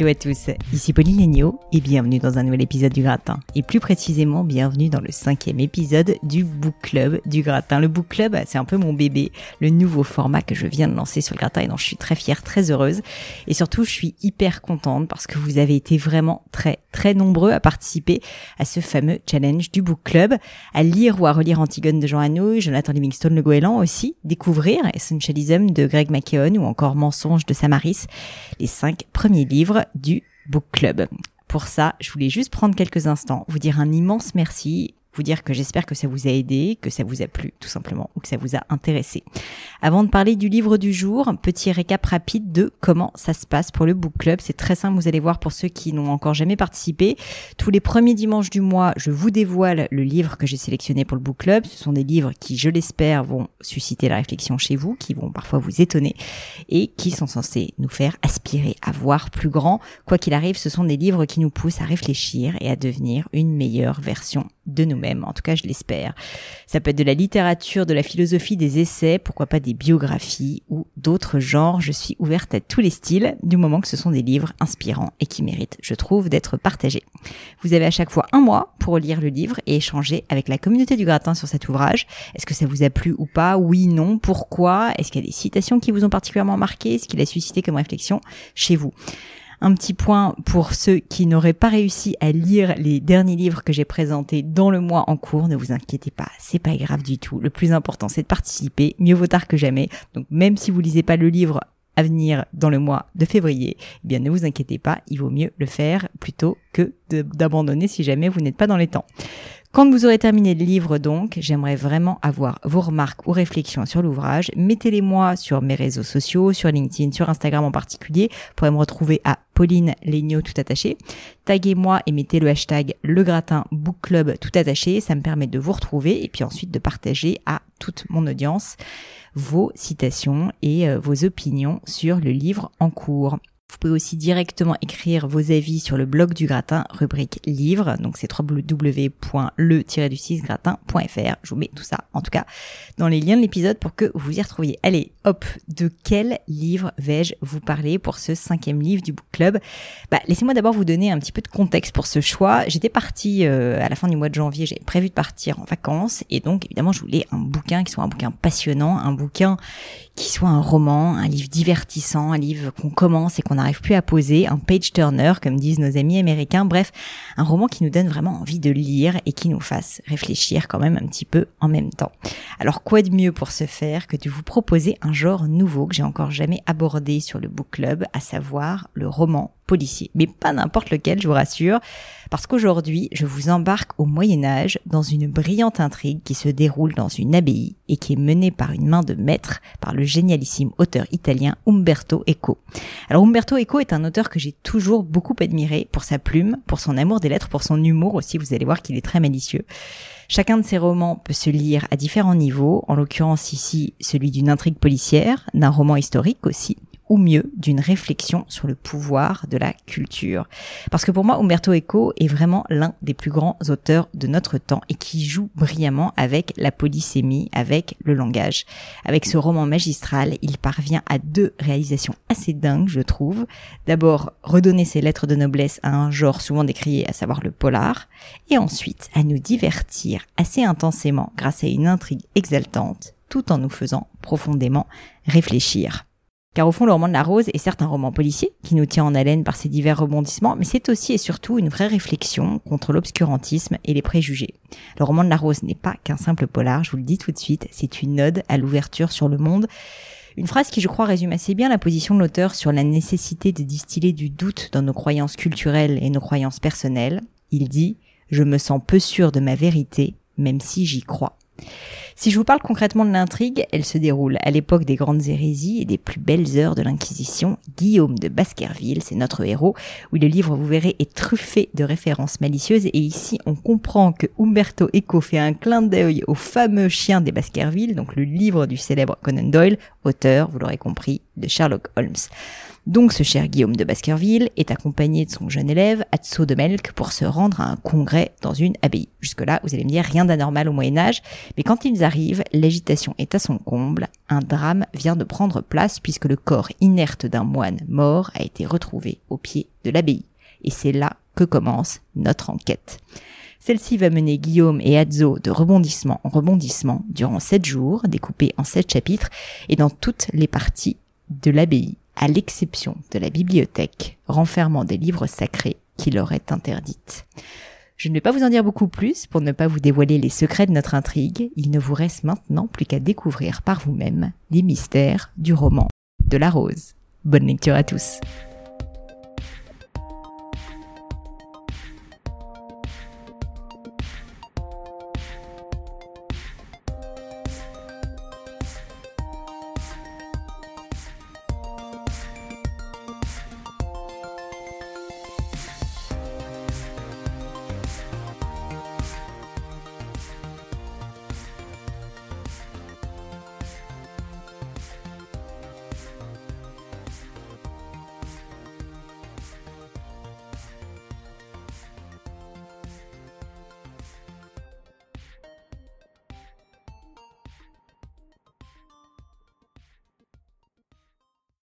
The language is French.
Hello à tous, ici Pauline Legno et bienvenue dans un nouvel épisode du Gratin. Et plus précisément, bienvenue dans le cinquième épisode du Book Club du Gratin. Le Book Club, c'est un peu mon bébé, le nouveau format que je viens de lancer sur le Gratin et dont je suis très fière, très heureuse. Et surtout, je suis hyper contente parce que vous avez été vraiment très, très nombreux à participer à ce fameux challenge du Book Club, à lire ou à relire Antigone de Jean Anouilh, Jonathan Livingstone Le Goéland aussi, découvrir Essentialism de Greg McKeown ou encore Mensonge de Samaris, les cinq premiers livres du Book Club. Pour ça, je voulais juste prendre quelques instants, vous dire un immense merci vous dire que j'espère que ça vous a aidé, que ça vous a plu tout simplement, ou que ça vous a intéressé. Avant de parler du livre du jour, petit récap rapide de comment ça se passe pour le book club. C'est très simple, vous allez voir pour ceux qui n'ont encore jamais participé. Tous les premiers dimanches du mois, je vous dévoile le livre que j'ai sélectionné pour le book club. Ce sont des livres qui, je l'espère, vont susciter la réflexion chez vous, qui vont parfois vous étonner et qui sont censés nous faire aspirer à voir plus grand. Quoi qu'il arrive, ce sont des livres qui nous poussent à réfléchir et à devenir une meilleure version de nous-mêmes. En tout cas, je l'espère. Ça peut être de la littérature, de la philosophie, des essais, pourquoi pas des biographies ou d'autres genres. Je suis ouverte à tous les styles, du moment que ce sont des livres inspirants et qui méritent, je trouve, d'être partagés. Vous avez à chaque fois un mois pour lire le livre et échanger avec la communauté du gratin sur cet ouvrage. Est-ce que ça vous a plu ou pas? Oui, non. Pourquoi? Est-ce qu'il y a des citations qui vous ont particulièrement marqué? Ce qu'il a suscité comme réflexion chez vous? Un petit point pour ceux qui n'auraient pas réussi à lire les derniers livres que j'ai présentés dans le mois en cours. Ne vous inquiétez pas, c'est pas grave du tout. Le plus important, c'est de participer. Mieux vaut tard que jamais. Donc même si vous lisez pas le livre à venir dans le mois de février, eh bien ne vous inquiétez pas, il vaut mieux le faire plutôt que d'abandonner si jamais vous n'êtes pas dans les temps. Quand vous aurez terminé le livre, donc, j'aimerais vraiment avoir vos remarques ou réflexions sur l'ouvrage. Mettez-les moi sur mes réseaux sociaux, sur LinkedIn, sur Instagram en particulier. Vous pourrez me retrouver à Pauline Legno tout attaché. Taguez-moi et mettez le hashtag le gratin book club tout attaché. Ça me permet de vous retrouver et puis ensuite de partager à toute mon audience vos citations et euh, vos opinions sur le livre en cours. Vous pouvez aussi directement écrire vos avis sur le blog du gratin, rubrique livre. Donc c'est www.le-du6gratin.fr. Je vous mets tout ça, en tout cas, dans les liens de l'épisode pour que vous y retrouviez. Allez, hop, de quel livre vais-je vous parler pour ce cinquième livre du book club? Bah, Laissez-moi d'abord vous donner un petit peu de contexte pour ce choix. J'étais partie euh, à la fin du mois de janvier, j'avais prévu de partir en vacances et donc évidemment je voulais un bouquin qui soit un bouquin passionnant, un bouquin qui soit un roman, un livre divertissant, un livre qu'on commence et qu'on n'arrive plus à poser, un page turner comme disent nos amis américains, bref, un roman qui nous donne vraiment envie de lire et qui nous fasse réfléchir quand même un petit peu en même temps. Alors quoi de mieux pour ce faire que de vous proposer un genre nouveau que j'ai encore jamais abordé sur le book club, à savoir le roman Mais pas n'importe lequel, je vous rassure, parce qu'aujourd'hui, je vous embarque au Moyen Âge dans une brillante intrigue qui se déroule dans une abbaye et qui est menée par une main de maître par le génialissime auteur italien Umberto Eco. Alors Umberto Eco est un auteur que j'ai toujours beaucoup admiré pour sa plume, pour son amour des lettres, pour son humour aussi, vous allez voir qu'il est très malicieux. Chacun de ses romans peut se lire à différents niveaux, en l'occurrence ici celui d'une intrigue policière, d'un roman historique aussi, ou mieux d'une réflexion sur le pouvoir de la culture. Parce que pour moi, Umberto Eco est vraiment l'un des plus grands auteurs de notre temps et qui joue brillamment avec la polysémie, avec le langage. Avec ce roman magistral, il parvient à deux réalisations assez dingues, je trouve. D'abord, redonner ses lettres de noblesse à un genre souvent décrié, à savoir le polar, et ensuite à nous divertir assez intensément grâce à une intrigue exaltante, tout en nous faisant profondément réfléchir. Car au fond, le roman de la rose est certes un roman policier qui nous tient en haleine par ses divers rebondissements, mais c'est aussi et surtout une vraie réflexion contre l'obscurantisme et les préjugés. Le roman de la rose n'est pas qu'un simple polar, je vous le dis tout de suite, c'est une ode à l'ouverture sur le monde. Une phrase qui, je crois, résume assez bien la position de l'auteur sur la nécessité de distiller du doute dans nos croyances culturelles et nos croyances personnelles. Il dit Je me sens peu sûr de ma vérité, même si j'y crois. Si je vous parle concrètement de l'intrigue, elle se déroule à l'époque des grandes hérésies et des plus belles heures de l'Inquisition. Guillaume de Baskerville, c'est notre héros. où le livre, vous verrez, est truffé de références malicieuses. Et ici, on comprend que Umberto Eco fait un clin d'œil au fameux chien des Baskerville, donc le livre du célèbre Conan Doyle, auteur, vous l'aurez compris, de Sherlock Holmes. Donc ce cher Guillaume de Baskerville est accompagné de son jeune élève Atso de Melk pour se rendre à un congrès dans une abbaye. Jusque-là, vous allez me dire rien d'anormal au Moyen Âge, mais quand ils arrivent, l'agitation est à son comble, un drame vient de prendre place puisque le corps inerte d'un moine mort a été retrouvé au pied de l'abbaye. Et c'est là que commence notre enquête. Celle-ci va mener Guillaume et Adzo de rebondissement en rebondissement durant sept jours, découpés en sept chapitres, et dans toutes les parties de l'abbaye à l'exception de la bibliothèque, renfermant des livres sacrés qui leur est interdite. Je ne vais pas vous en dire beaucoup plus pour ne pas vous dévoiler les secrets de notre intrigue. Il ne vous reste maintenant plus qu'à découvrir par vous-même les mystères du roman de la rose. Bonne lecture à tous.